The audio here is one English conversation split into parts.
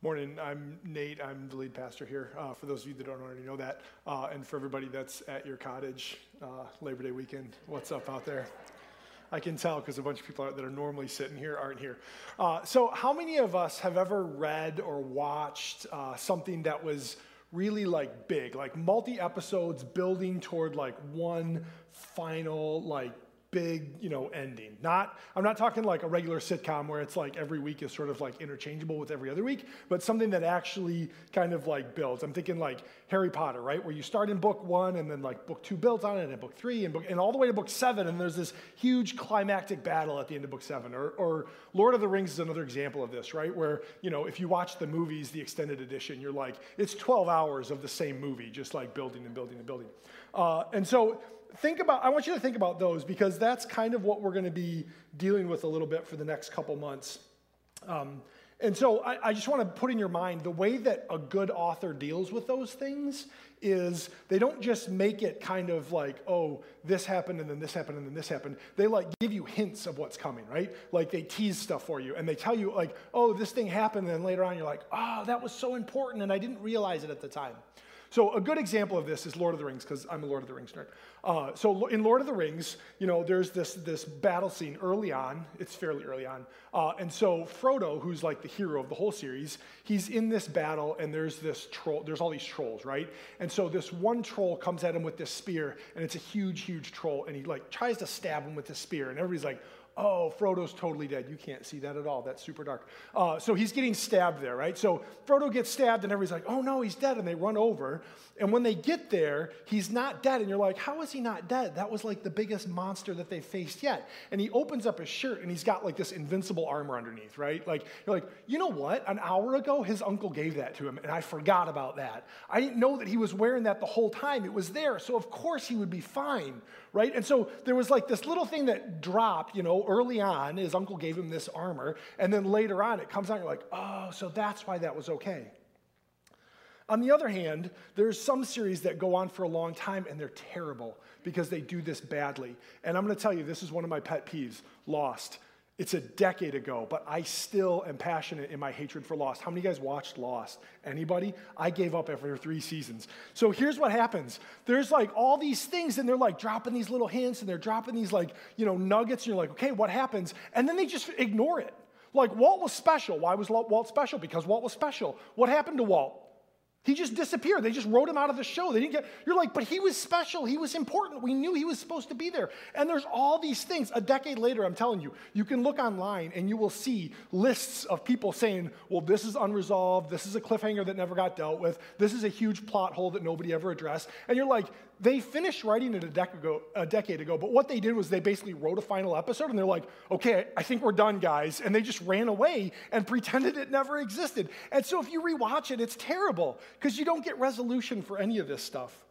Morning, I'm Nate. I'm the lead pastor here. Uh, for those of you that don't already know that, uh, and for everybody that's at your cottage uh, Labor Day weekend, what's up out there? I can tell because a bunch of people that are normally sitting here aren't here. Uh, so, how many of us have ever read or watched uh, something that was really like big, like multi episodes building toward like one final like big, you know, ending. Not, I'm not talking like a regular sitcom where it's like every week is sort of like interchangeable with every other week, but something that actually kind of like builds. I'm thinking like Harry Potter, right? Where you start in book one and then like book two builds on it and book three and book, and all the way to book seven. And there's this huge climactic battle at the end of book seven. Or, or Lord of the Rings is another example of this, right? Where, you know, if you watch the movies, the extended edition, you're like, it's 12 hours of the same movie, just like building and building and building. Uh, and so, think about, I want you to think about those because that's kind of what we're going to be dealing with a little bit for the next couple months. Um, and so I, I, just want to put in your mind the way that a good author deals with those things is they don't just make it kind of like, oh, this happened and then this happened and then this happened. They like give you hints of what's coming, right? Like they tease stuff for you and they tell you, like, oh, this thing happened. And then later on, you're like, oh, that was so important and I didn't realize it at the time. So a good example of this is Lord of the Rings, because I'm a Lord of the Rings nerd. Uh, so in Lord of the Rings, you know, there's this, this battle scene early on. It's fairly early on. Uh, and so Frodo, who's like the hero of the whole series, he's in this battle, and there's this troll. There's all these trolls, right? And so this one troll comes at him with this spear, and it's a huge, huge troll, and he like tries to stab him with this spear, and everybody's like, oh, Frodo's totally dead. You can't see that at all. That's super dark. Uh, so he's getting stabbed there, right? So Frodo gets stabbed, and everybody's like, oh no, he's dead. And they run over. And when they get there, he's not dead. And you're like, how is he not dead? That was like the biggest monster that they faced yet. And he opens up his shirt, and he's got like this invincible armor underneath, right? Like, you're like, you know what? An hour ago, his uncle gave that to him, and I forgot about that. I didn't know that he was wearing that the whole time. It was there. So of course he would be fine, right? And so there was like this little thing that dropped, you know, early on. His uncle gave him this armor, and then later on it comes out, you're like, oh, so that's why that was okay. On the other hand, there's some series that go on for a long time and they're terrible because they do this badly. And I'm going to tell you, this is one of my pet peeves Lost. It's a decade ago, but I still am passionate in my hatred for Lost. How many of you guys watched Lost? Anybody? I gave up after three seasons. So here's what happens. There's like all these things, and they're like dropping these little hints, and they're dropping these like, you know, nuggets, and you're like, okay, what happens? And then they just ignore it. Like Walt was special. Why was Walt special? Because Walt was special. What happened to Walt? He just disappeared. They just wrote him out of the show. They didn't get, you're like, but he was special. He was important. We knew he was supposed to be there. And there's all these things. A decade later, I'm telling you, you can look online and you will see lists of people saying, well, this is unresolved. This is a cliffhanger that never got dealt with. This is a huge plot hole that nobody ever addressed. And you're like, they finished writing it a, dec- ago, a decade ago, but what they did was they basically wrote a final episode and they're like, okay, I think we're done, guys. And they just ran away and pretended it never existed. And so if you rewatch it, it's terrible because you don't get resolution for any of this stuff.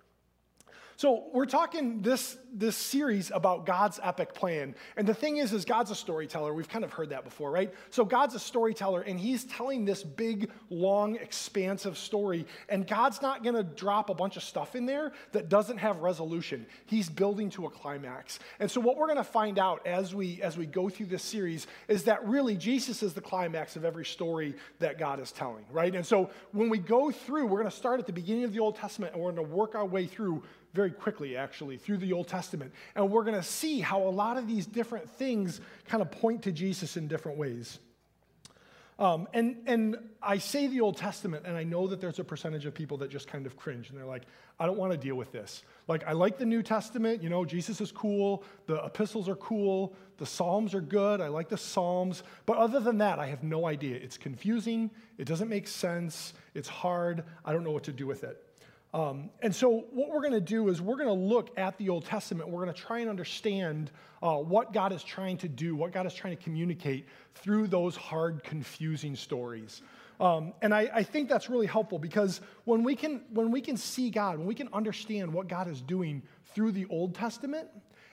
So we're talking this, this series about God's epic plan. And the thing is, is God's a storyteller. We've kind of heard that before, right? So God's a storyteller, and he's telling this big, long, expansive story. And God's not going to drop a bunch of stuff in there that doesn't have resolution. He's building to a climax. And so what we're going to find out as we as we go through this series is that really Jesus is the climax of every story that God is telling, right? And so when we go through, we're going to start at the beginning of the Old Testament and we're going to work our way through very quickly, actually, through the Old Testament. And we're going to see how a lot of these different things kind of point to Jesus in different ways. Um, and, and I say the Old Testament, and I know that there's a percentage of people that just kind of cringe and they're like, I don't want to deal with this. Like, I like the New Testament, you know, Jesus is cool, the epistles are cool, the Psalms are good, I like the Psalms, but other than that, I have no idea. It's confusing, it doesn't make sense, it's hard, I don't know what to do with it. Um, and so, what we're going to do is we're going to look at the Old Testament. We're going to try and understand uh, what God is trying to do, what God is trying to communicate through those hard, confusing stories. Um, and I, I, think that's really helpful because when we, can, when we can see God, when we can understand what God is doing through the Old Testament,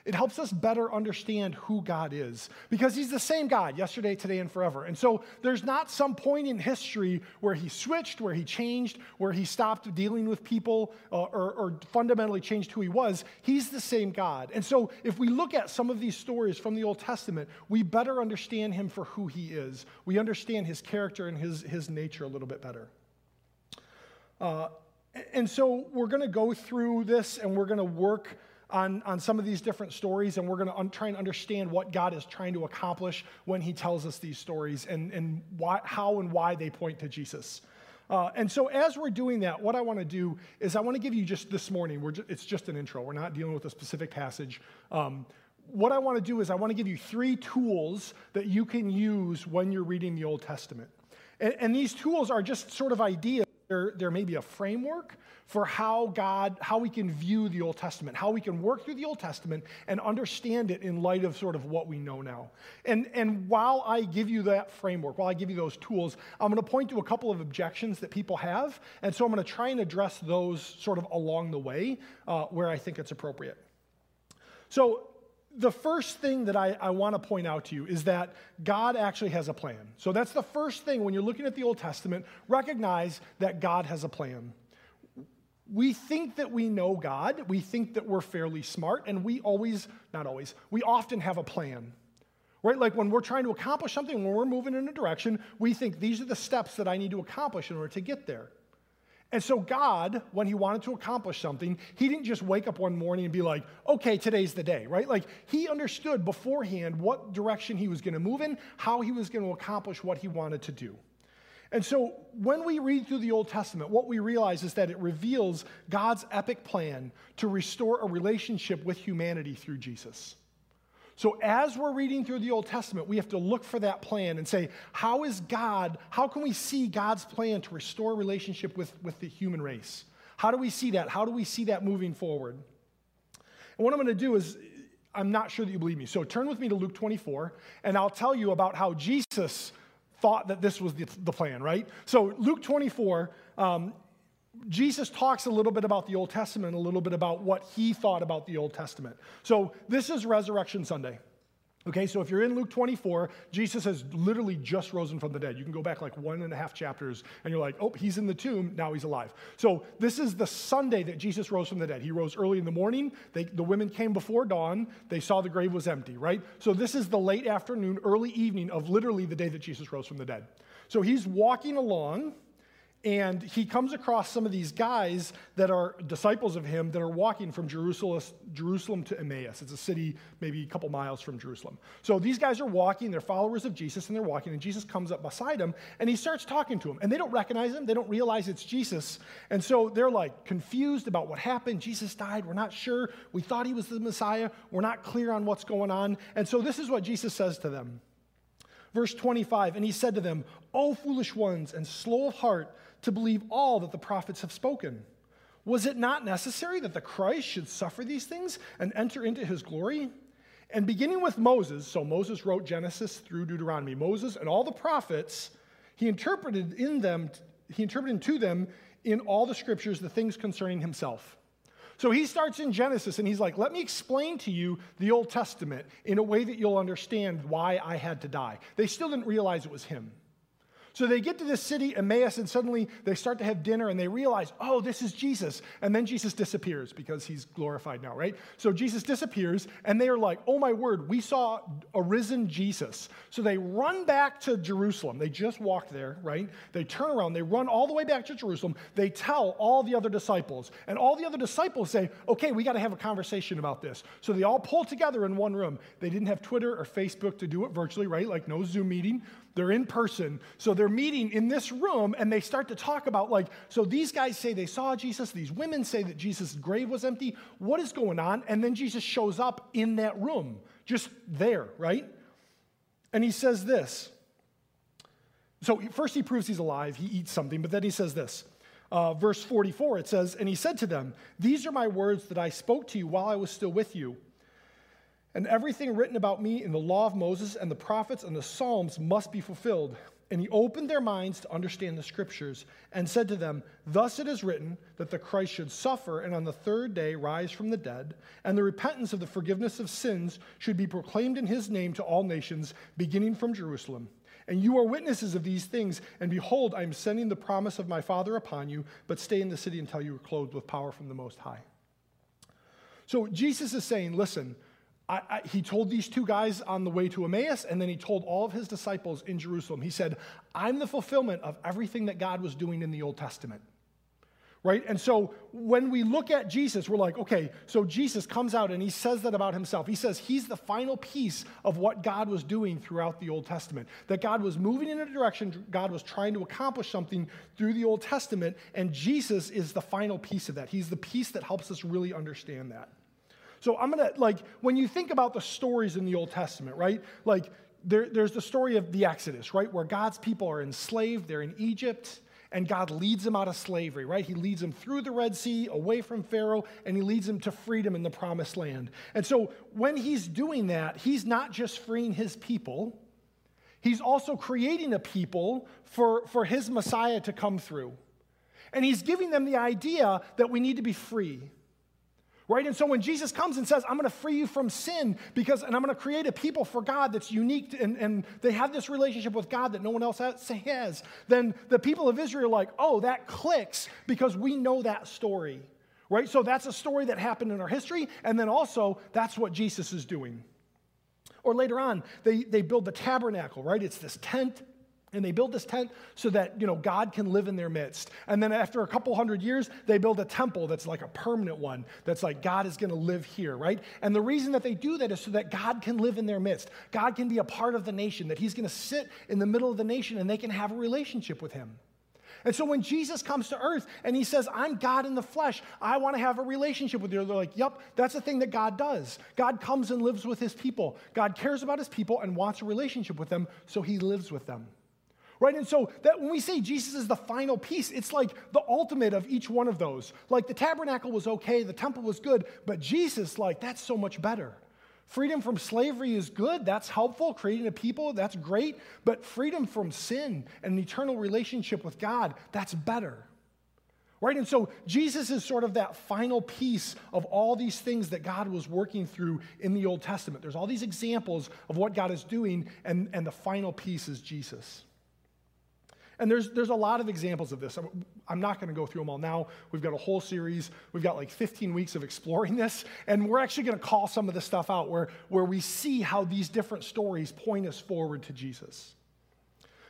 it helps us better understand who God is because He's the same God yesterday, today, and forever. And so there's not some point in history where He switched, where He changed, where He stopped dealing with people uh, or, or fundamentally changed who He was. He's the same God. And so if we look at some of these stories from the Old Testament, we better understand Him for who He is. We understand His character and His, his nature a little bit better. Uh, and so we're going to go through this and we're going to work on, on some of these different stories, and we're going to un- try and understand what God is trying to accomplish when He tells us these stories and, and why, how and why they point to Jesus. Uh, and so, as we're doing that, what I want to do is I want to give you just this morning, we're ju- it's just an intro. We're not dealing with a specific passage. Um, what I want to do is I want to give you three tools that you can use when you're reading the Old Testament. And, and these tools are just sort of ideas. There, there may be a framework, for how God, how we can view the Old Testament, how we can work through the Old Testament and understand it in light of sort of what we know now. And, and while I give you that framework, while I give you those tools, I'm going to point to a couple of objections that people have. And so I'm going to try and address those sort of along the way uh, where I think it's appropriate. So, the first thing that I, I want to point out to you is that God actually has a plan. So that's the first thing when you're looking at the Old Testament, recognize that God has a plan we think that we know God, we think that we're fairly smart, and we always, not always, we often have a plan. Right? Like when we're trying to accomplish something, when we're moving in a direction, we think these are the steps that I need to accomplish in order to get there. And so, God, when He wanted to accomplish something, He didn't just wake up one morning and be like, okay, today's the day, right? Like He understood beforehand what direction He was going to move in, how He was going to accomplish what He wanted to do. And so when we read through the Old Testament, what we realize is that it reveals God's epic plan to restore a relationship with humanity through Jesus. So as we're reading through the Old Testament, we have to look for that plan and say, how is God, how can we see God's plan to restore relationship with, with the human race? How do we see that? How do we see that moving forward? And what I'm going to do is, I'm not sure that you believe me. So turn with me to Luke 24, and I'll tell you about how Jesus thought that this was the, the plan, right? So, Luke 24, um, Jesus talks a little bit about the Old Testament, a little bit about what he thought about the Old Testament. So, this is Resurrection Sunday. Okay, so if you're in Luke 24, Jesus has literally just risen from the dead. You can go back like one and a half chapters and you're like, oh, he's in the tomb, now he's alive. So this is the Sunday that Jesus rose from the dead. He rose early in the morning. They, the women came before dawn. They saw the grave was empty, right? So this is the late afternoon, early evening of literally the day that Jesus rose from the dead. So he's walking along and he comes across some of these guys that are disciples of him that are walking from Jerusalem, to Emmaus. It's a city maybe a couple miles from Jerusalem. So these guys are walking, they're followers of Jesus, and they're walking, and Jesus comes up beside them and he starts talking to them. And they don't recognize him, they don't realize it's Jesus. And so they're like confused about what happened. Jesus died, we're not sure. We thought he was the Messiah, we're not clear on what's going on. And so this is what Jesus says to them. Verse 25, and he said to them, O foolish ones and slow of heart to believe all that the prophets have spoken. Was it not necessary that the Christ should suffer these things and enter into his glory? And beginning with Moses, so Moses wrote Genesis through Deuteronomy, Moses and all the prophets, he interpreted in them, he interpreted to them in all the scriptures the things concerning himself. So he starts in Genesis and he's like, let me explain to you the Old Testament in a way that you'll understand why I had to die. They still didn't realize it was him. So they get to this city, Emmaus, and suddenly they start to have dinner and they realize, oh, this is Jesus. And then Jesus disappears because he's glorified now, right? So Jesus disappears and they are like, oh my word, we saw a risen Jesus. So they run back to Jerusalem. They just walked there, right? They turn around, they run all the way back to Jerusalem. They tell all the other disciples. And all the other disciples say, okay, we got to have a conversation about this. So they all pull together in one room. They didn't have Twitter or Facebook to do it virtually, right? Like no Zoom meeting. They're in person. So they're meeting in this room and they start to talk about, like, so these guys say they saw Jesus. These women say that Jesus' grave was empty. What is going on? And then Jesus shows up in that room, just there, right? And he says this. So first he proves he's alive. He eats something, but then he says this. Uh, verse 44, it says, And he said to them, These are my words that I spoke to you while I was still with you and everything written about me in the law of Moses and the prophets and the Psalms must be fulfilled. And he opened their minds to understand the scriptures and said to them, Thus it is written that the Christ should suffer and on the third day rise from the dead, and the repentance of the forgiveness of sins should be proclaimed in his name to all nations, beginning from Jerusalem. And you are witnesses of these things. And behold, I am sending the promise of my Father upon you, but stay in the city until you are clothed with power from the Most High. So Jesus is saying, Listen, I, I, he told these two guys on the way to Emmaus, and then he told all of his disciples in Jerusalem. He said, I'm the fulfillment of everything that God was doing in the Old Testament. Right? And so when we look at Jesus, we're like, okay, so Jesus comes out and he says that about himself. He says he's the final piece of what God was doing throughout the Old Testament. That God was moving in a direction, God was trying to accomplish something through the Old Testament, and Jesus is the final piece of that. He's the piece that helps us really understand that. So I'm gonna, like, when you think about the stories in the Old Testament, right? Like, there, there's the story of the Exodus, right? Where God's people are enslaved, they're in Egypt, and God leads them out of slavery, right? He leads them through the Red Sea, away from Pharaoh, and he leads them to freedom in the promised land. And so when he's doing that, he's not just freeing his people, he's also creating a people for, for his Messiah to come through. And he's giving them the idea that we need to be free right? And so when Jesus comes and says, I'm going to free you from sin because, and I'm going to create a people for God that's unique and, and they have this relationship with God that no one else has, then the people of Israel are like, oh, that clicks because we know that story, right? So that's a story that happened in our history. And then also, that's what Jesus is doing. Or later on, they, they build the tabernacle, right? It's this tent and they build this tent so that, you know, God can live in their midst. And then after a couple hundred years, they build a temple that's like a permanent one, that's like God is going to live here, right? And the reason that they do that is so that God can live in their midst. God can be a part of the nation, that He's going to sit in the middle of the nation and they can have a relationship with Him. And so when Jesus comes to earth and he says, I'm God in the flesh, I want to have a relationship with you, they're like, yep, that's the thing that God does. God comes and lives with his people. God cares about his people and wants a relationship with them, so he lives with them right? And so that when we say Jesus is the final piece, it's like the ultimate of each one of those. Like the tabernacle was okay, the temple was good, but Jesus, like, that's so much better. Freedom from slavery is good, that's helpful. Creating a people, that's great. But freedom from sin and an eternal relationship with God, that's better. Right? And so Jesus is sort of that final piece of all these things that God was working through in the Old Testament. There's all these examples of what God is doing, and, and the final piece is Jesus. And there's, there's a lot of examples of this. I'm, not going to go through them all now. We've got a whole series. We've got like 15 weeks of exploring this. And we're actually going to call some of this stuff out where, where we see how these different stories point us forward to Jesus.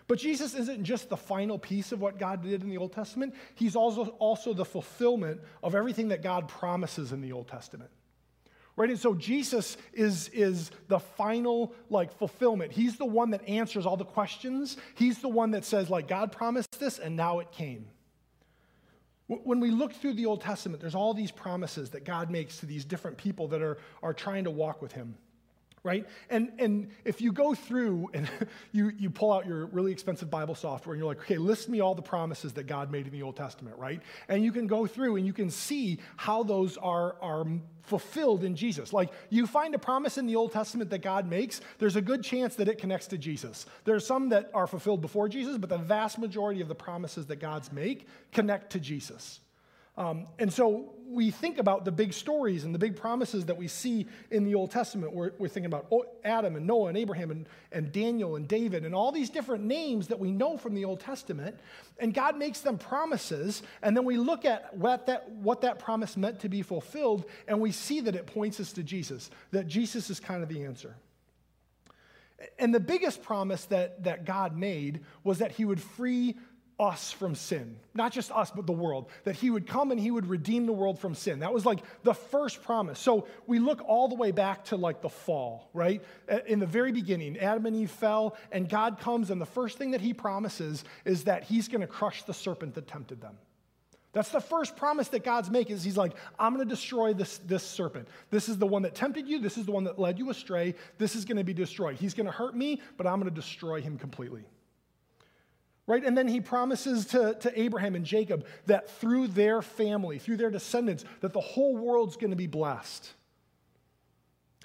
But Jesus isn't just the final piece of what God did in the Old Testament, He's also, also the fulfillment of everything that God promises in the Old Testament right? And so jesus is is the final like fulfillment. He's the one that answers all the questions. He's the one that says like god promised this and now it came. When we look through the old testament there's all these promises that god makes to these different people that are are trying to walk with him right? And, and if you go through and you, you pull out your really expensive Bible software and you're like, okay, list me all the promises that God made in the Old Testament, right? And you can go through and you can see how those are, are fulfilled in Jesus. Like you find a promise in the Old Testament that God makes, there's a good chance that it connects to Jesus. There are some that are fulfilled before Jesus, but the vast majority of the promises that God's make connect to Jesus. Um, and so we think about the big stories and the big promises that we see in the Old Testament. We're, we're thinking about Adam and Noah and Abraham and, and Daniel and David and all these different names that we know from the Old Testament. And God makes them promises. And then we look at what that, what that promise meant to be fulfilled, and we see that it points us to Jesus, that Jesus is kind of the answer. And the biggest promise that, that God made was that he would free us from sin. Not just us, but the world. That he would come and he would redeem the world from sin. That was like the first promise. So we look all the way back to like the fall, right? In the very beginning, Adam and Eve fell, and God comes, and the first thing that he promises is that he's going to crush the serpent that tempted them. That's the first promise that God's making is he's like, I'm going to destroy this, this serpent. This is the one that tempted you. This is the one that led you astray. This is going to be destroyed. He's going to hurt me, but I'm going to destroy him completely right? And then he promises to, to Abraham and Jacob that through their family, through their descendants, that the whole world's going to be blessed.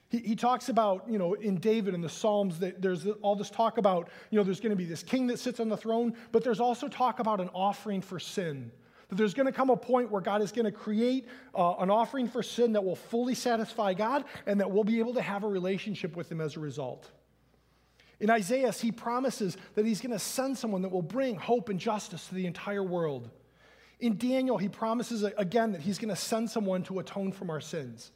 He, he talks about, you know, in David and the Psalms, that there's all this talk about, you know, there's going to be this king that sits on the throne, but there's also talk about an offering for sin. That there's going to come a point where God is going to create uh, an offering for sin that will fully satisfy God and that we'll be able to have a relationship with Him as a result. In Isaiah, he promises that he's going to send someone that will bring hope and justice to the entire world. In Daniel, he promises again that he's going to send someone to atone from our sins.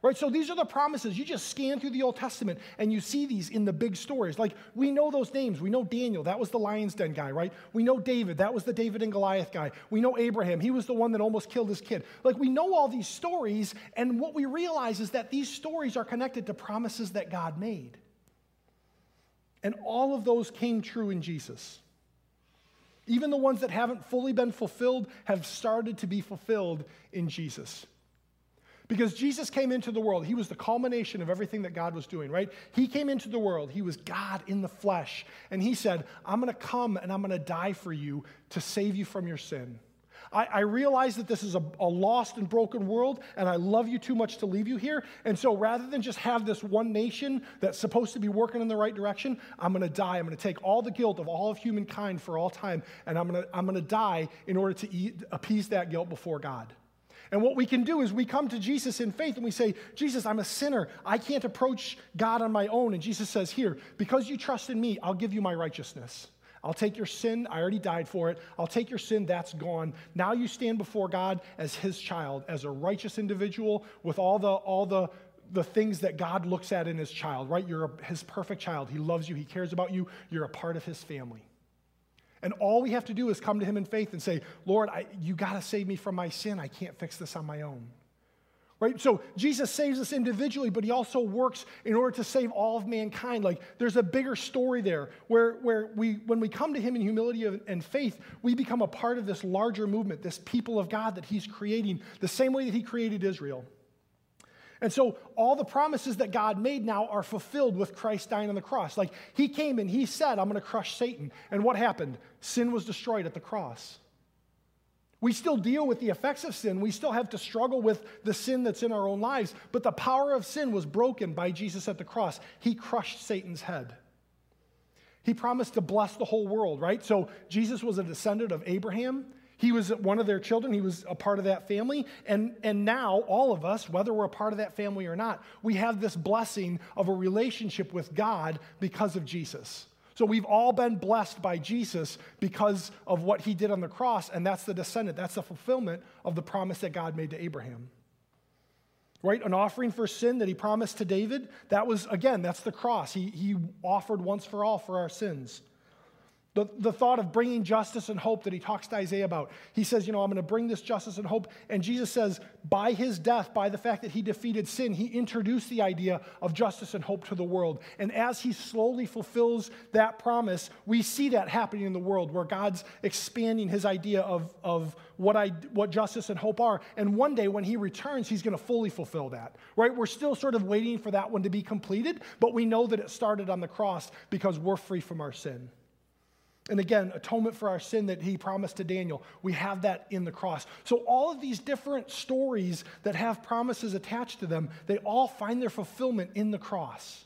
Right? So these are the promises. You just scan through the Old Testament and you see these in the big stories. Like we know those names. We know Daniel, that was the lion's den guy, right? We know David, that was the David and Goliath guy. We know Abraham, he was the one that almost killed his kid. Like we know all these stories, and what we realize is that these stories are connected to promises that God made. And all of those came true in Jesus. Even the ones that haven't fully been fulfilled have started to be fulfilled in Jesus. Because Jesus came into the world. He was the culmination of everything that God was doing, right? He came into the world. He was God in the flesh. And He said, I'm going to come and I'm going to die for you to save you from your sin. I, I realize that this is a, a lost and broken world, and I love you too much to leave you here. And so rather than just have this one nation that's supposed to be working in the right direction, I'm going to die. I'm going to take all the guilt of all of humankind for all time, and I'm going to, I'm going to die in order to eat, appease that guilt before God. And what we can do is we come to Jesus in faith and we say, Jesus, I'm a sinner. I can't approach God on my own. And Jesus says, Here, because you trust in me, I'll give you my righteousness. I'll take your sin. I already died for it. I'll take your sin. That's gone. Now you stand before God as his child, as a righteous individual with all the, all the, the things that God looks at in his child, right? You're a, his perfect child. He loves you. He cares about you. You're a part of his family. And all we have to do is come to him in faith and say, Lord, I, you got to save me from my sin. I can't fix this on my own. Right? So Jesus saves us individually, but he also works in order to save all of mankind. Like there's a bigger story there where, where we, when we come to him in humility and faith, we become a part of this larger movement, this people of God that he's creating, the same way that he created Israel. And so all the promises that God made now are fulfilled with Christ dying on the cross. Like he came and he said, I'm going to crush Satan. And what happened? Sin was destroyed at the cross. We still deal with the effects of sin. We still have to struggle with the sin that's in our own lives. But the power of sin was broken by Jesus at the cross. He crushed Satan's head. He promised to bless the whole world, right? So Jesus was a descendant of Abraham. He was one of their children. He was a part of that family. And, and now, all of us, whether we're a part of that family or not, we have this blessing of a relationship with God because of Jesus. So we've all been blessed by Jesus because of what he did on the cross, and that's the descendant. That's the fulfillment of the promise that God made to Abraham. Right? An offering for sin that he promised to David, that was, again, that's the cross. He, he offered once for all for our sins. The, the thought of bringing justice and hope that he talks to Isaiah about. He says, You know, I'm going to bring this justice and hope. And Jesus says, by his death, by the fact that he defeated sin, he introduced the idea of justice and hope to the world. And as he slowly fulfills that promise, we see that happening in the world where God's expanding his idea of, of what, I, what justice and hope are. And one day when he returns, he's going to fully fulfill that, right? We're still sort of waiting for that one to be completed, but we know that it started on the cross because we're free from our sin. And again, atonement for our sin that he promised to Daniel, we have that in the cross. So, all of these different stories that have promises attached to them, they all find their fulfillment in the cross.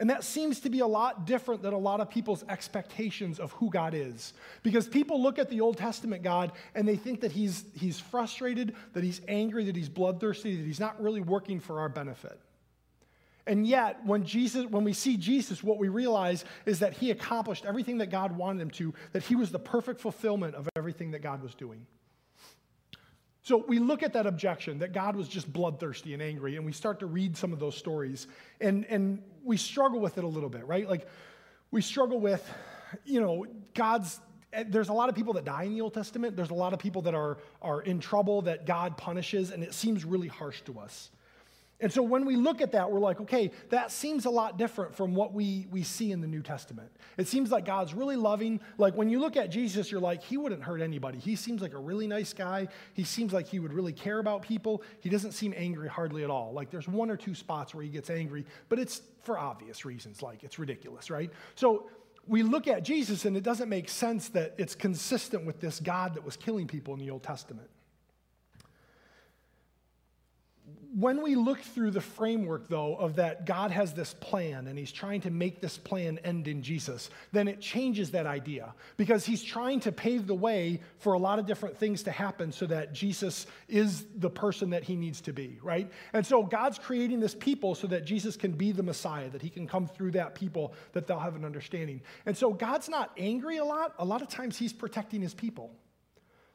And that seems to be a lot different than a lot of people's expectations of who God is. Because people look at the Old Testament God and they think that he's, he's frustrated, that he's angry, that he's bloodthirsty, that he's not really working for our benefit. And yet, when Jesus, when we see Jesus, what we realize is that he accomplished everything that God wanted him to, that he was the perfect fulfillment of everything that God was doing. So we look at that objection that God was just bloodthirsty and angry, and we start to read some of those stories, and, and we struggle with it a little bit, right? Like we struggle with, you know, God's eh, there's a lot of people that die in the Old Testament. There's a lot of people that are, are in trouble that God punishes, and it seems really harsh to us. And so when we look at that, we're like, okay, that seems a lot different from what we, we see in the New Testament. It seems like God's really loving. Like when you look at Jesus, you're like, he wouldn't hurt anybody. He seems like a really nice guy. He seems like he would really care about people. He doesn't seem angry hardly at all. Like there's one or two spots where he gets angry, but it's for obvious reasons. Like it's ridiculous, right? So we look at Jesus and it doesn't make sense that it's consistent with this God that was killing people in the Old Testament when we look through the framework, though, of that God has this plan and he's trying to make this plan end in Jesus, then it changes that idea because he's trying to pave the way for a lot of different things to happen so that Jesus is the person that he needs to be, right? And so God's creating this people so that Jesus can be the Messiah, that he can come through that people, that they'll have an understanding. And so God's not angry a lot. A lot of times he's protecting his people.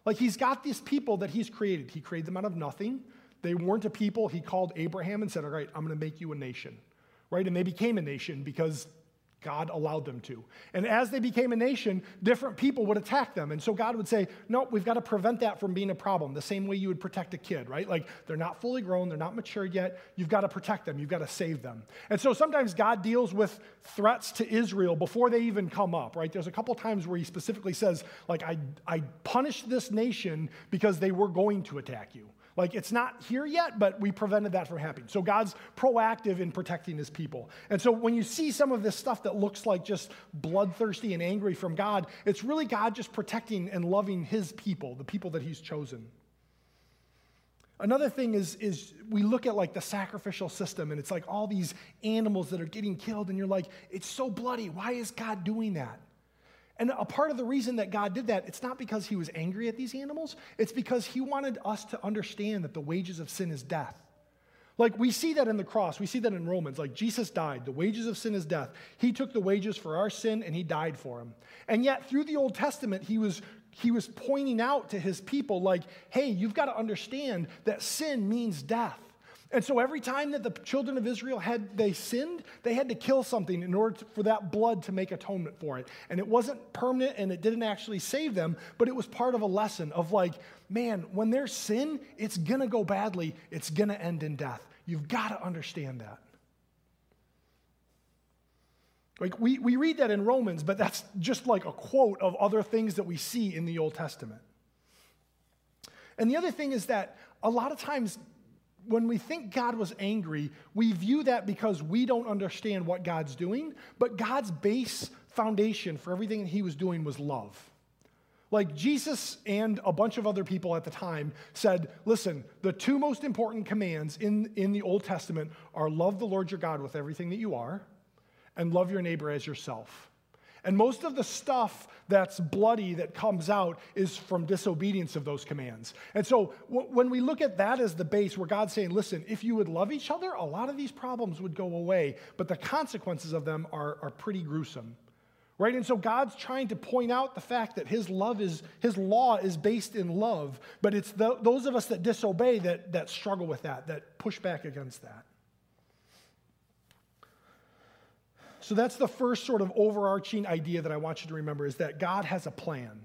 Like he's got these people that he's created. He created them out of nothing. They weren't a people. He called Abraham and said, All right, I'm going to make you a nation. Right? And they became a nation because God allowed them to. And as they became a nation, different people would attack them. And so God would say, No, we've got to prevent that from being a problem, the same way you would protect a kid, right? Like they're not fully grown, they're not matured yet. You've got to protect them, you've got to save them. And so sometimes God deals with threats to Israel before they even come up, right? There's a couple times where he specifically says, like, I, I punished this nation because they were going to attack you. Like it's not here yet, but we prevented that from happening. So God's proactive in protecting his people. And so when you see some of this stuff that looks like just bloodthirsty and angry from God, it's really God just protecting and loving his people, the people that he's chosen. Another thing is, is we look at like the sacrificial system and it's like all these animals that are getting killed, and you're like, it's so bloody. Why is God doing that? And a part of the reason that God did that, it's not because he was angry at these animals, it's because he wanted us to understand that the wages of sin is death. Like we see that in the cross, we see that in Romans. Like Jesus died, the wages of sin is death. He took the wages for our sin and he died for them. And yet, through the Old Testament, he was he was pointing out to his people, like, hey, you've got to understand that sin means death. And so every time that the children of Israel had they sinned, they had to kill something in order to, for that blood to make atonement for it. And it wasn't permanent and it didn't actually save them, but it was part of a lesson of like, man, when there's sin, it's going to go badly. It's going to end in death. You've got to understand that. Like we, we read that in Romans, but that's just like a quote of other things that we see in the Old Testament. And the other thing is that a lot of times when we think God was angry, we view that because we don't understand what God's doing, but God's base foundation for everything he was doing was love. Like Jesus and a bunch of other people at the time said, listen, the two most important commands in, in the Old Testament are love the Lord your God with everything that you are and love your neighbor as yourself. And most of the stuff that's bloody that comes out is from disobedience of those commands. And so w- when we look at that as the base, where God's saying, listen, if you would love each other, a lot of these problems would go away, but the consequences of them are, are pretty gruesome. Right? And so God's trying to point out the fact that his love is, his law is based in love, but it's the, those of us that disobey that, that struggle with that, that push back against that. So that's the first sort of overarching idea that I want you to remember is that God has a plan.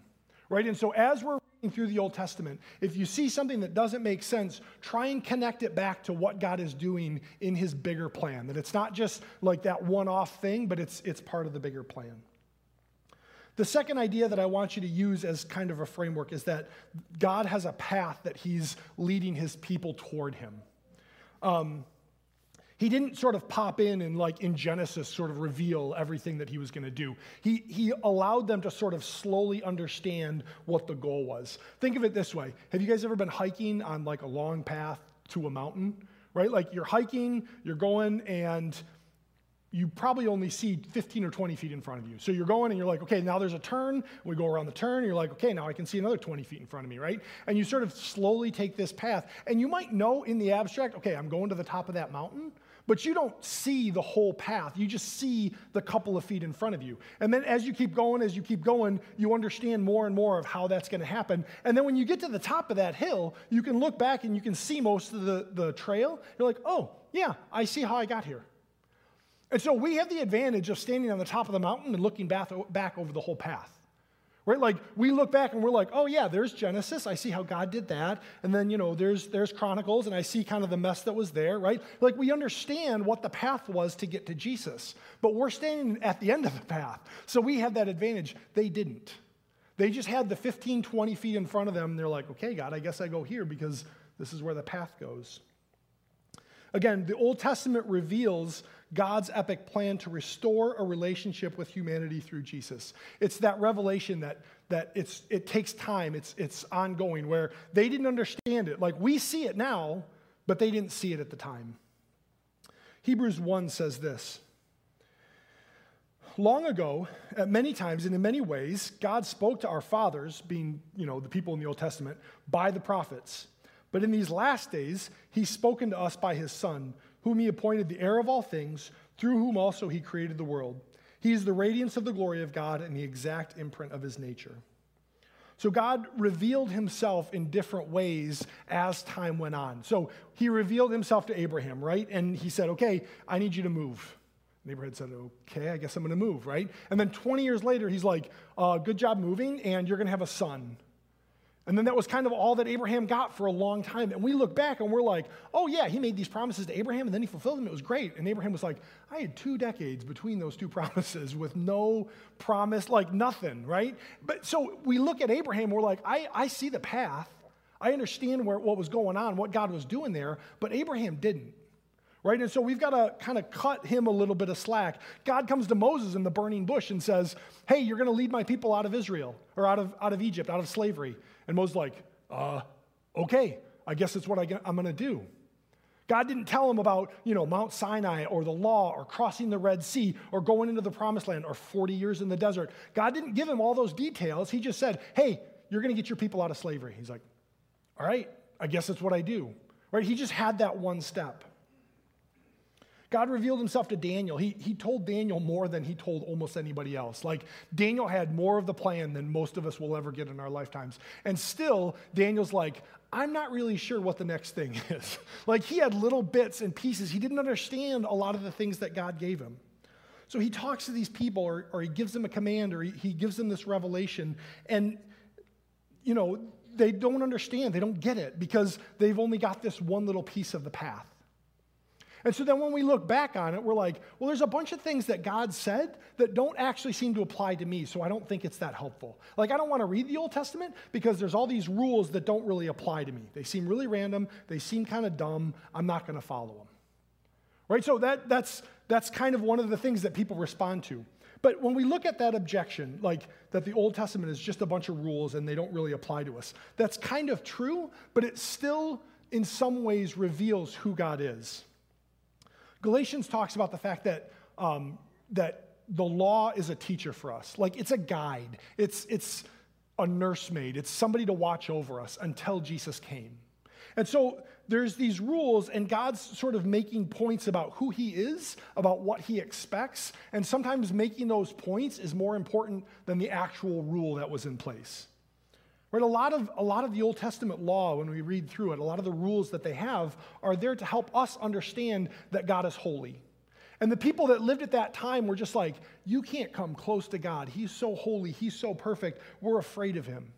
Right? And so as we're reading through the Old Testament, if you see something that doesn't make sense, try and connect it back to what God is doing in his bigger plan. That it's not just like that one-off thing, but it's it's part of the bigger plan. The second idea that I want you to use as kind of a framework is that God has a path that He's leading His people toward Him. Um, he didn't sort of pop in and, like in Genesis, sort of reveal everything that he was going to do. He, he allowed them to sort of slowly understand what the goal was. Think of it this way Have you guys ever been hiking on like a long path to a mountain? Right? Like you're hiking, you're going, and you probably only see 15 or 20 feet in front of you. So you're going and you're like, okay, now there's a turn. We go around the turn, you're like, okay, now I can see another 20 feet in front of me, right? And you sort of slowly take this path. And you might know in the abstract, okay, I'm going to the top of that mountain, but you don't see the whole path. You just see the couple of feet in front of you. And then as you keep going, as you keep going, you understand more and more of how that's going to happen. And then when you get to the top of that hill, you can look back and you can see most of the, the trail. You're like, oh, yeah, I see how I got here. And so we have the advantage of standing on the top of the mountain and looking back, back over the whole path. Right? Like we look back and we're like, oh yeah, there's Genesis. I see how God did that. And then, you know, there's there's Chronicles and I see kind of the mess that was there, right? Like we understand what the path was to get to Jesus. But we're standing at the end of the path. So we have that advantage. They didn't. They just had the 15, 20 feet in front of them. They're like, okay, God, I guess I go here because this is where the path goes. Again, the Old Testament reveals God's epic plan to restore a relationship with humanity through Jesus. It's that revelation that, that it's, it takes time, it's, it's ongoing, where they didn't understand it. Like we see it now, but they didn't see it at the time. Hebrews 1 says this Long ago, at many times and in many ways, God spoke to our fathers, being, you know, the people in the Old Testament, by the prophets. But in these last days, he's spoken to us by his Son, whom he appointed the heir of all things, through whom also he created the world. He is the radiance of the glory of God and the exact imprint of his nature. So God revealed himself in different ways as time went on. So he revealed himself to Abraham, right? And he said, Okay, I need you to move. Abraham said, Okay, I guess I'm going to move, right? And then 20 years later, he's like, uh, Good job moving, and you're going to have a son. And then that was kind of all that Abraham got for a long time. And we look back and we're like, oh, yeah, he made these promises to Abraham and then he fulfilled them. It was great. And Abraham was like, I had two decades between those two promises with no promise, like nothing, right? But so we look at Abraham, we're like, I, I see the path. I understand where, what was going on, what God was doing there, but Abraham didn't. Right? And so we've got to kind of cut him a little bit of slack. God comes to Moses in the burning bush and says, Hey, you're going to lead my people out of Israel or out of, out of Egypt, out of slavery. And Moses like, uh, okay, I guess it's what I am going to do. God didn't tell him about, you know, Mount Sinai or the law or crossing the Red Sea or going into the promised land or 40 years in the desert. God didn't give him all those details. He just said, hey, you're going to get your people out of slavery. He's like, all right, I guess that's what I do. Right? He just had that one step. God revealed himself to Daniel. He, he told Daniel more than he told almost anybody else. Like, Daniel had more of the plan than most of us will ever get in our lifetimes. And still, Daniel's like, I'm not really sure what the next thing is. like, he had little bits and pieces. He didn't understand a lot of the things that God gave him. So he talks to these people, or, or he gives them a command, or he, he gives them this revelation. And, you know, they don't understand, they don't get it because they've only got this one little piece of the path. And so then when we look back on it, we're like, well, there's a bunch of things that God said that don't actually seem to apply to me, so I don't think it's that helpful. Like, I don't want to read the Old Testament because there's all these rules that don't really apply to me. They seem really random, they seem kind of dumb. I'm not going to follow them. Right? So that, that's, that's kind of one of the things that people respond to. But when we look at that objection, like that the Old Testament is just a bunch of rules and they don't really apply to us, that's kind of true, but it still, in some ways, reveals who God is. Galatians talks about the fact that, um, that the law is a teacher for us. Like it's a guide, it's, it's a nursemaid, it's somebody to watch over us until Jesus came. And so there's these rules, and God's sort of making points about who He is, about what He expects, and sometimes making those points is more important than the actual rule that was in place. Right? A lot, of, a lot of the Old Testament law, when we read through it, a lot of the rules that they have are there to help us understand that God is holy. And the people that lived at that time were just like, you can't come close to God. He's so holy, He's so perfect. We're afraid of Him.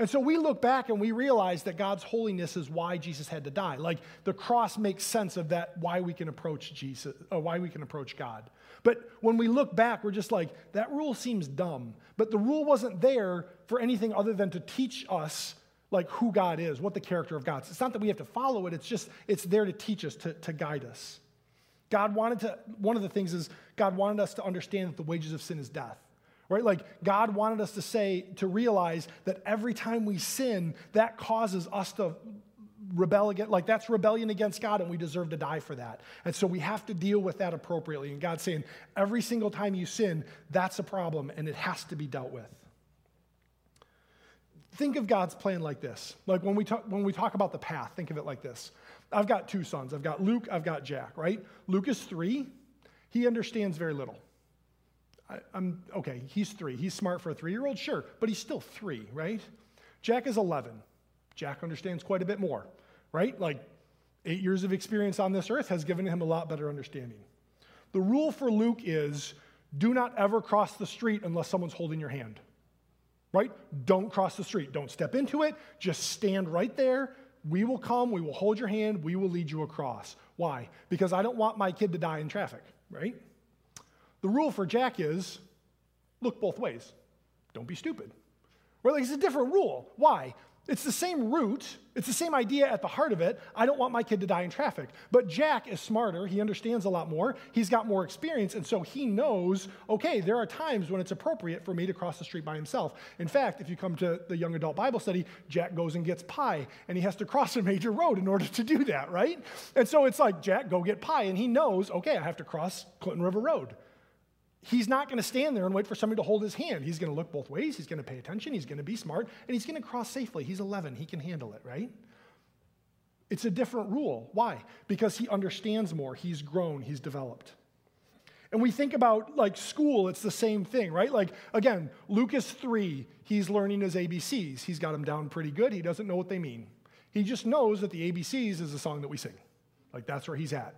And so we look back and we realize that God's holiness is why Jesus had to die. Like the cross makes sense of that, why we can approach Jesus, or why we can approach God. But when we look back, we're just like, that rule seems dumb. But the rule wasn't there for anything other than to teach us like who God is, what the character of God is. It's not that we have to follow it, it's just, it's there to teach us, to, to guide us. God wanted to, one of the things is God wanted us to understand that the wages of sin is death. Right? Like God wanted us to say, to realize that every time we sin, that causes us to rebel against, like that's rebellion against God, and we deserve to die for that. And so we have to deal with that appropriately. And God's saying, every single time you sin, that's a problem, and it has to be dealt with. Think of God's plan like this. Like when we talk, when we talk about the path, think of it like this. I've got two sons. I've got Luke, I've got Jack, right? Luke is three. He understands very little. I, am okay, he's three. He's smart for a three year old, sure, but he's still three, right? Jack is 11. Jack understands quite a bit more, right? Like eight years of experience on this earth has given him a lot better understanding. The rule for Luke is do not ever cross the street unless someone's holding your hand, right? Don't cross the street. Don't step into it. Just stand right there. We will come. We will hold your hand. We will lead you across. Why? Because I don't want my kid to die in traffic, right? The rule for Jack is look both ways. Don't be stupid. Right? like it's a different rule. Why? It's the same root, it's the same idea at the heart of it. I don't want my kid to die in traffic. But Jack is smarter, he understands a lot more, he's got more experience, and so he knows okay, there are times when it's appropriate for me to cross the street by himself. In fact, if you come to the young adult Bible study, Jack goes and gets pie, and he has to cross a major road in order to do that, right? And so it's like, Jack, go get pie, and he knows, okay, I have to cross Clinton River Road he's not going to stand there and wait for somebody to hold his hand. He's going to look both ways. He's going to pay attention. He's going to be smart. And he's going to cross safely. He's 11. He can handle it, right? It's a different rule. Why? Because he understands more. He's grown. He's developed. And we think about like school, it's the same thing, right? Like, again, Lucas 3, he's learning his ABCs. He's got them down pretty good. He doesn't know what they mean. He just knows that the ABCs is a song that we sing. Like, that's where he's at.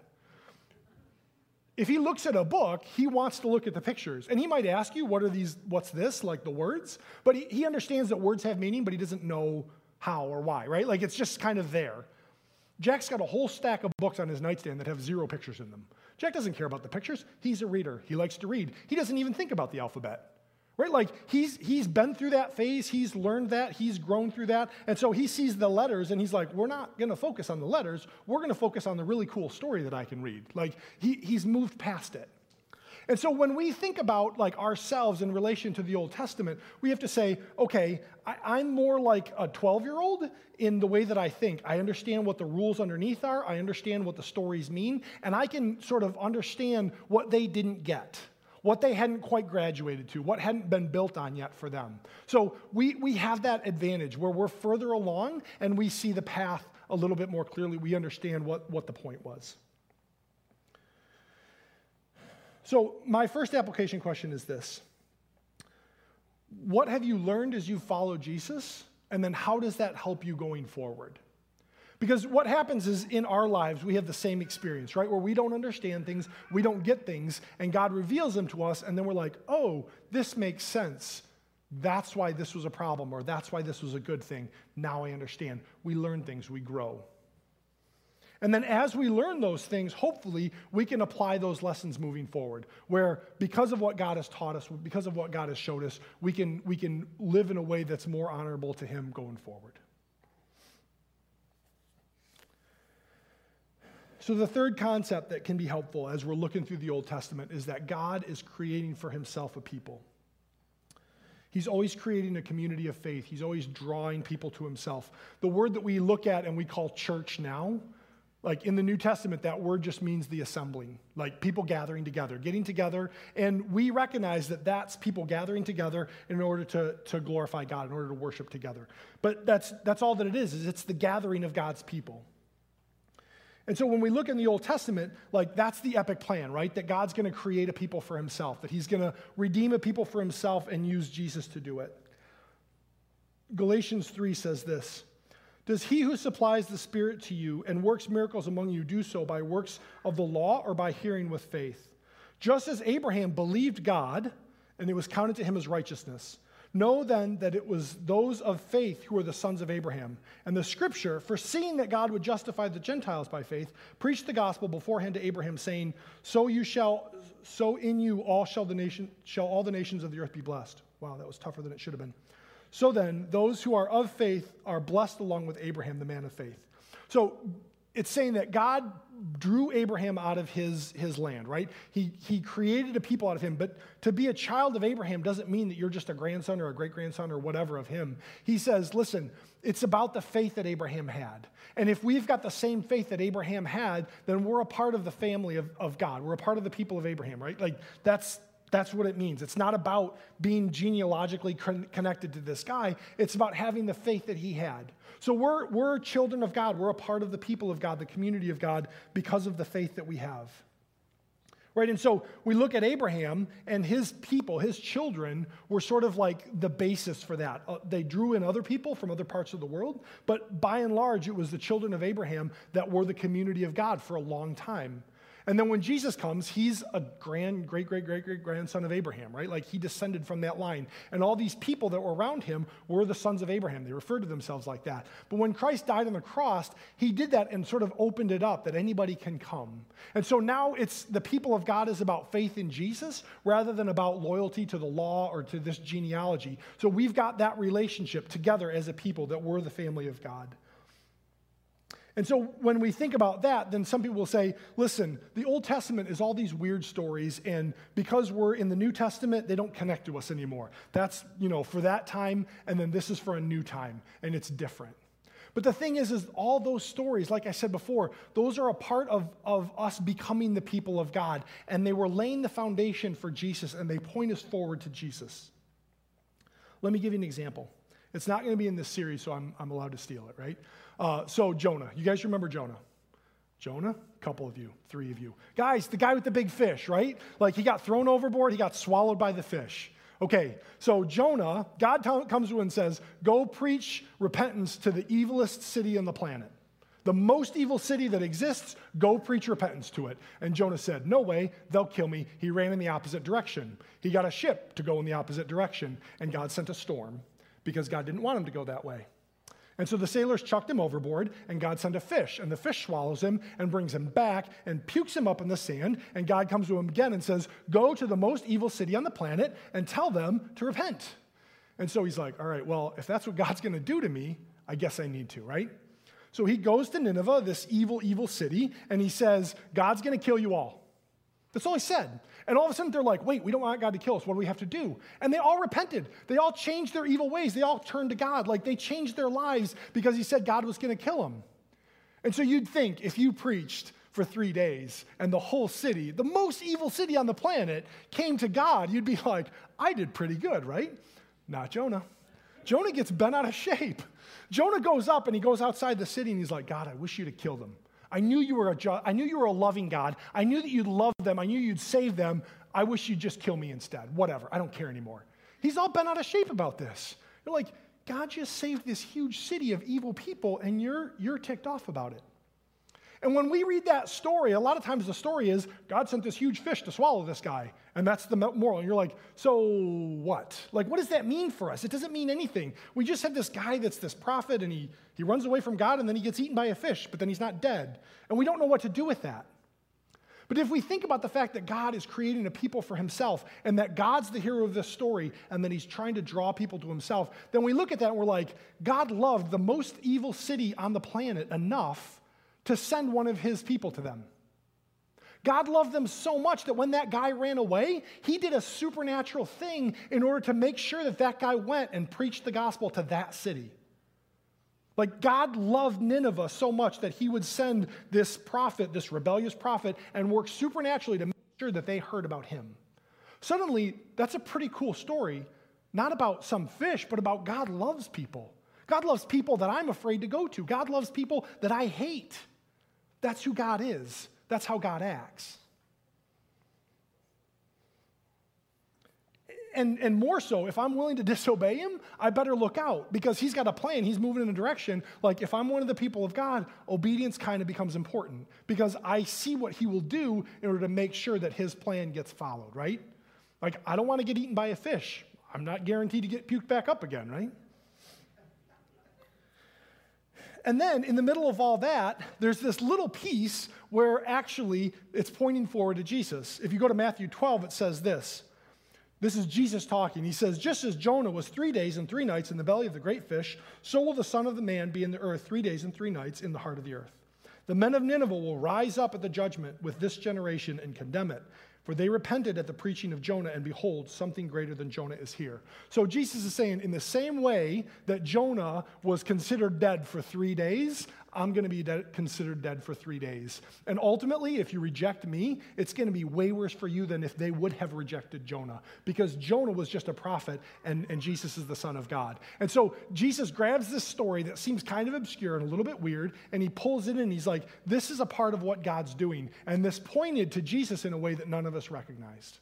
If he looks at a book, he wants to look at the pictures. And he might ask you, what are these, what's this, like the words? But he, he understands that words have meaning, but he doesn't know how or why, right? Like it's just kind of there. Jack's got a whole stack of books on his nightstand that have zero pictures in them. Jack doesn't care about the pictures. He's a reader. He likes to read. He doesn't even think about the alphabet. Right? Like he's he's been through that phase, he's learned that, he's grown through that. And so he sees the letters and he's like, we're not gonna focus on the letters, we're gonna focus on the really cool story that I can read. Like he, he's moved past it. And so when we think about like ourselves in relation to the Old Testament, we have to say, okay, I, am more like a 12 year old in the way that I think. I understand what the rules underneath are, I understand what the stories mean, and I can sort of understand what they didn't get what they hadn't quite graduated to, what hadn't been built on yet for them. So we, we have that advantage where we're further along and we see the path a little bit more clearly. We understand what, what the point was. So, my first application question is this What have you learned as you follow Jesus? And then, how does that help you going forward? Because what happens is in our lives, we have the same experience, right? Where we don't understand things, we don't get things, and God reveals them to us, and then we're like, oh, this makes sense. That's why this was a problem, or that's why this was a good thing. Now I understand. We learn things, we grow. And then as we learn those things, hopefully we can apply those lessons moving forward, where because of what God has taught us, because of what God has showed us, we can, we can live in a way that's more honorable to Him going forward. So, the third concept that can be helpful as we're looking through the Old Testament is that God is creating for himself a people. He's always creating a community of faith, he's always drawing people to himself. The word that we look at and we call church now, like in the New Testament, that word just means the assembling, like people gathering together, getting together. And we recognize that that's people gathering together in order to, to glorify God, in order to worship together. But that's, that's all that it is, is it's the gathering of God's people. And so when we look in the Old Testament, like that's the epic plan, right? That God's going to create a people for himself, that he's going to redeem a people for himself and use Jesus to do it. Galatians 3 says this Does he who supplies the Spirit to you and works miracles among you do so by works of the law or by hearing with faith? Just as Abraham believed God, and it was counted to him as righteousness. Know then that it was those of faith who were the sons of Abraham. And the scripture, foreseeing that God would justify the Gentiles by faith, preached the gospel beforehand to Abraham, saying, So you shall, so in you all shall the nation, shall all the nations of the earth be blessed. Wow, that was tougher than it should have been. So then, those who are of faith are blessed along with Abraham, the man of faith. So it's saying that God drew Abraham out of his, his land, right? He, he created a people out of him. But to be a child of Abraham doesn't mean that you're just a grandson or a great grandson or whatever of him. He says, listen, it's about the faith that Abraham had. And if we've got the same faith that Abraham had, then we're a part of the family of, of God. We're a part of the people of Abraham, right? Like that's, that's what it means. It's not about being genealogically con- connected to this guy, it's about having the faith that he had. So we're, we're children of God. We're a part of the people of God, the community of God, because of the faith that we have. Right? And so we look at Abraham and his people, his children, were sort of like the basis for that. Uh, they drew in other people from other parts of the world, but by and large, it was the children of Abraham that were the community of God for a long time. And then when Jesus comes, he's a grand, great, great, great, great grandson of Abraham, right? Like he descended from that line. And all these people that were around him were the sons of Abraham. They referred to themselves like that. But when Christ died on the cross, he did that and sort of opened it up that anybody can come. And so now it's the people of God is about faith in Jesus rather than about loyalty to the law or to this genealogy. So we've got that relationship together as a people that we're the family of God. And so when we think about that, then some people will say, listen, the Old Testament is all these weird stories, and because we're in the New Testament, they don't connect to us anymore. That's, you know, for that time, and then this is for a new time, and it's different. But the thing is, is all those stories, like I said before, those are a part of, of us becoming the people of God. And they were laying the foundation for Jesus, and they point us forward to Jesus. Let me give you an example. It's not going to be in this series, so I'm, I'm allowed to steal it, right? Uh, so, Jonah. You guys remember Jonah? Jonah? A couple of you, three of you. Guys, the guy with the big fish, right? Like he got thrown overboard, he got swallowed by the fish. Okay, so Jonah, God t- comes to him and says, Go preach repentance to the evilest city on the planet. The most evil city that exists, go preach repentance to it. And Jonah said, No way, they'll kill me. He ran in the opposite direction. He got a ship to go in the opposite direction, and God sent a storm because God didn't want him to go that way. And so the sailors chucked him overboard, and God sent a fish, and the fish swallows him and brings him back and pukes him up in the sand. And God comes to him again and says, Go to the most evil city on the planet and tell them to repent. And so he's like, All right, well, if that's what God's going to do to me, I guess I need to, right? So he goes to Nineveh, this evil, evil city, and he says, God's going to kill you all. That's all he said. And all of a sudden they're like, wait, we don't want God to kill us. What do we have to do? And they all repented. They all changed their evil ways. They all turned to God. Like they changed their lives because he said God was going to kill them. And so you'd think if you preached for three days and the whole city, the most evil city on the planet, came to God, you'd be like, I did pretty good, right? Not Jonah. Jonah gets bent out of shape. Jonah goes up and he goes outside the city and he's like, God, I wish you to kill him. I knew you were a ju- I knew you were a loving God. I knew that you'd love them. I knew you'd save them. I wish you'd just kill me instead. Whatever. I don't care anymore. He's all bent out of shape about this. You're like, God just saved this huge city of evil people, and you're you're ticked off about it. And when we read that story, a lot of times the story is God sent this huge fish to swallow this guy. And that's the moral. And you're like, so what? Like, what does that mean for us? It doesn't mean anything. We just have this guy that's this prophet and he, he runs away from God and then he gets eaten by a fish, but then he's not dead. And we don't know what to do with that. But if we think about the fact that God is creating a people for himself and that God's the hero of this story and that he's trying to draw people to himself, then we look at that and we're like, God loved the most evil city on the planet enough to send one of his people to them. God loved them so much that when that guy ran away, he did a supernatural thing in order to make sure that that guy went and preached the gospel to that city. Like God loved Nineveh so much that he would send this prophet, this rebellious prophet, and work supernaturally to make sure that they heard about him. Suddenly, that's a pretty cool story, not about some fish, but about God loves people. God loves people that I'm afraid to go to. God loves people that I hate. That's who God is, that's how God acts. And, and more so, if I'm willing to disobey him, I better look out because he's got a plan. He's moving in a direction. Like, if I'm one of the people of God, obedience kind of becomes important because I see what he will do in order to make sure that his plan gets followed, right? Like, I don't want to get eaten by a fish. I'm not guaranteed to get puked back up again, right? And then in the middle of all that, there's this little piece where actually it's pointing forward to Jesus. If you go to Matthew 12, it says this. This is Jesus talking. He says, Just as Jonah was three days and three nights in the belly of the great fish, so will the Son of the Man be in the earth three days and three nights in the heart of the earth. The men of Nineveh will rise up at the judgment with this generation and condemn it, for they repented at the preaching of Jonah, and behold, something greater than Jonah is here. So Jesus is saying, in the same way that Jonah was considered dead for three days, I'm going to be considered dead for three days. And ultimately, if you reject me, it's going to be way worse for you than if they would have rejected Jonah, because Jonah was just a prophet and, and Jesus is the Son of God. And so Jesus grabs this story that seems kind of obscure and a little bit weird, and he pulls it in. And he's like, This is a part of what God's doing. And this pointed to Jesus in a way that none of us recognized.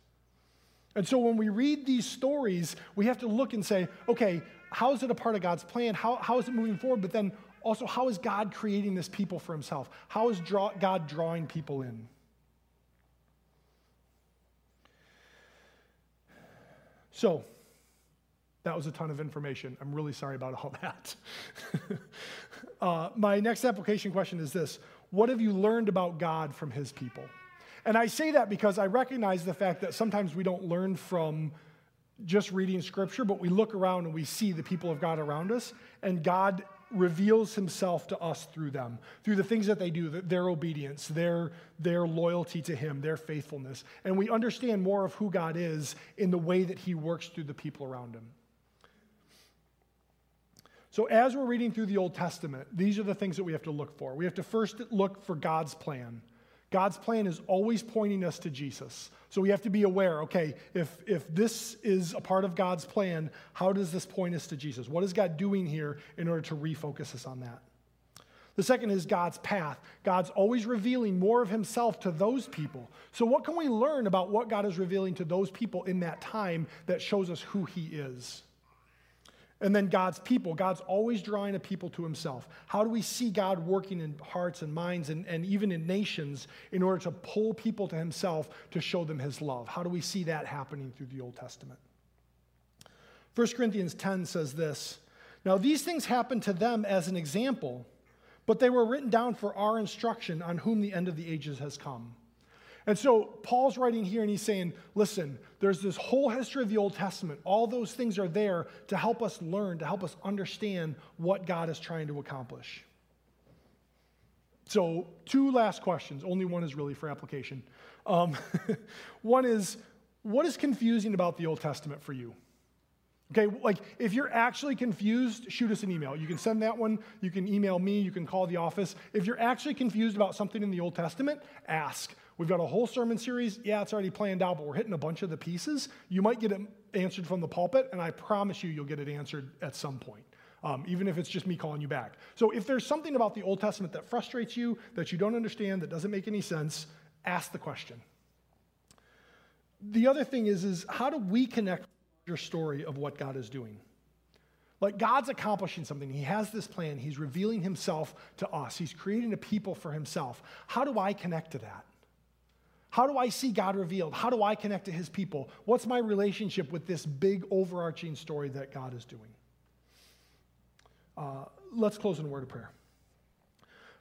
And so when we read these stories, we have to look and say, okay, how is it a part of God's plan? How, how is it moving forward? But then also, how is God creating this people for himself? How is draw, God drawing people in? So, that was a ton of information. I'm really sorry about all that. uh, my next application question is this What have you learned about God from his people? And I say that because I recognize the fact that sometimes we don't learn from just reading scripture, but we look around and we see the people of God around us, and God reveals himself to us through them, through the things that they do, their obedience, their, their loyalty to him, their faithfulness. And we understand more of who God is in the way that he works through the people around him. So, as we're reading through the Old Testament, these are the things that we have to look for. We have to first look for God's plan. God's plan is always pointing us to Jesus. So we have to be aware okay, if, if this is a part of God's plan, how does this point us to Jesus? What is God doing here in order to refocus us on that? The second is God's path. God's always revealing more of himself to those people. So, what can we learn about what God is revealing to those people in that time that shows us who he is? And then God's people. God's always drawing a people to himself. How do we see God working in hearts and minds and, and even in nations in order to pull people to himself to show them his love? How do we see that happening through the Old Testament? 1 Corinthians 10 says this Now, these things happened to them as an example, but they were written down for our instruction on whom the end of the ages has come. And so Paul's writing here and he's saying, listen, there's this whole history of the Old Testament. All those things are there to help us learn, to help us understand what God is trying to accomplish. So, two last questions. Only one is really for application. Um, one is, what is confusing about the Old Testament for you? Okay, like if you're actually confused, shoot us an email. You can send that one, you can email me, you can call the office. If you're actually confused about something in the Old Testament, ask. We've got a whole sermon series. Yeah, it's already planned out, but we're hitting a bunch of the pieces. You might get it answered from the pulpit, and I promise you, you'll get it answered at some point. Um, even if it's just me calling you back. So, if there's something about the Old Testament that frustrates you, that you don't understand, that doesn't make any sense, ask the question. The other thing is, is how do we connect your story of what God is doing? Like God's accomplishing something. He has this plan. He's revealing himself to us. He's creating a people for himself. How do I connect to that? How do I see God revealed? How do I connect to his people? What's my relationship with this big overarching story that God is doing? Uh, let's close in a word of prayer.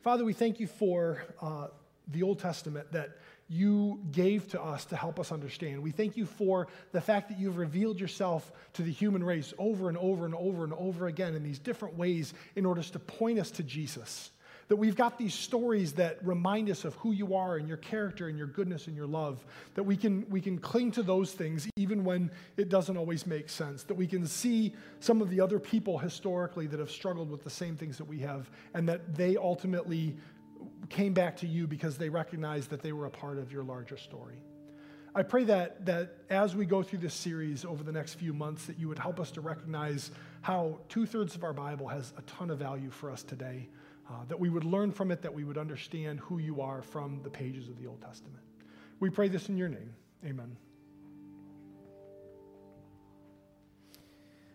Father, we thank you for uh, the Old Testament that you gave to us to help us understand. We thank you for the fact that you've revealed yourself to the human race over and over and over and over again in these different ways in order to point us to Jesus. That we've got these stories that remind us of who you are and your character and your goodness and your love. That we can, we can cling to those things even when it doesn't always make sense. That we can see some of the other people historically that have struggled with the same things that we have and that they ultimately came back to you because they recognized that they were a part of your larger story. I pray that, that as we go through this series over the next few months, that you would help us to recognize how two thirds of our Bible has a ton of value for us today uh, that we would learn from it, that we would understand who you are from the pages of the Old Testament. We pray this in your name. Amen.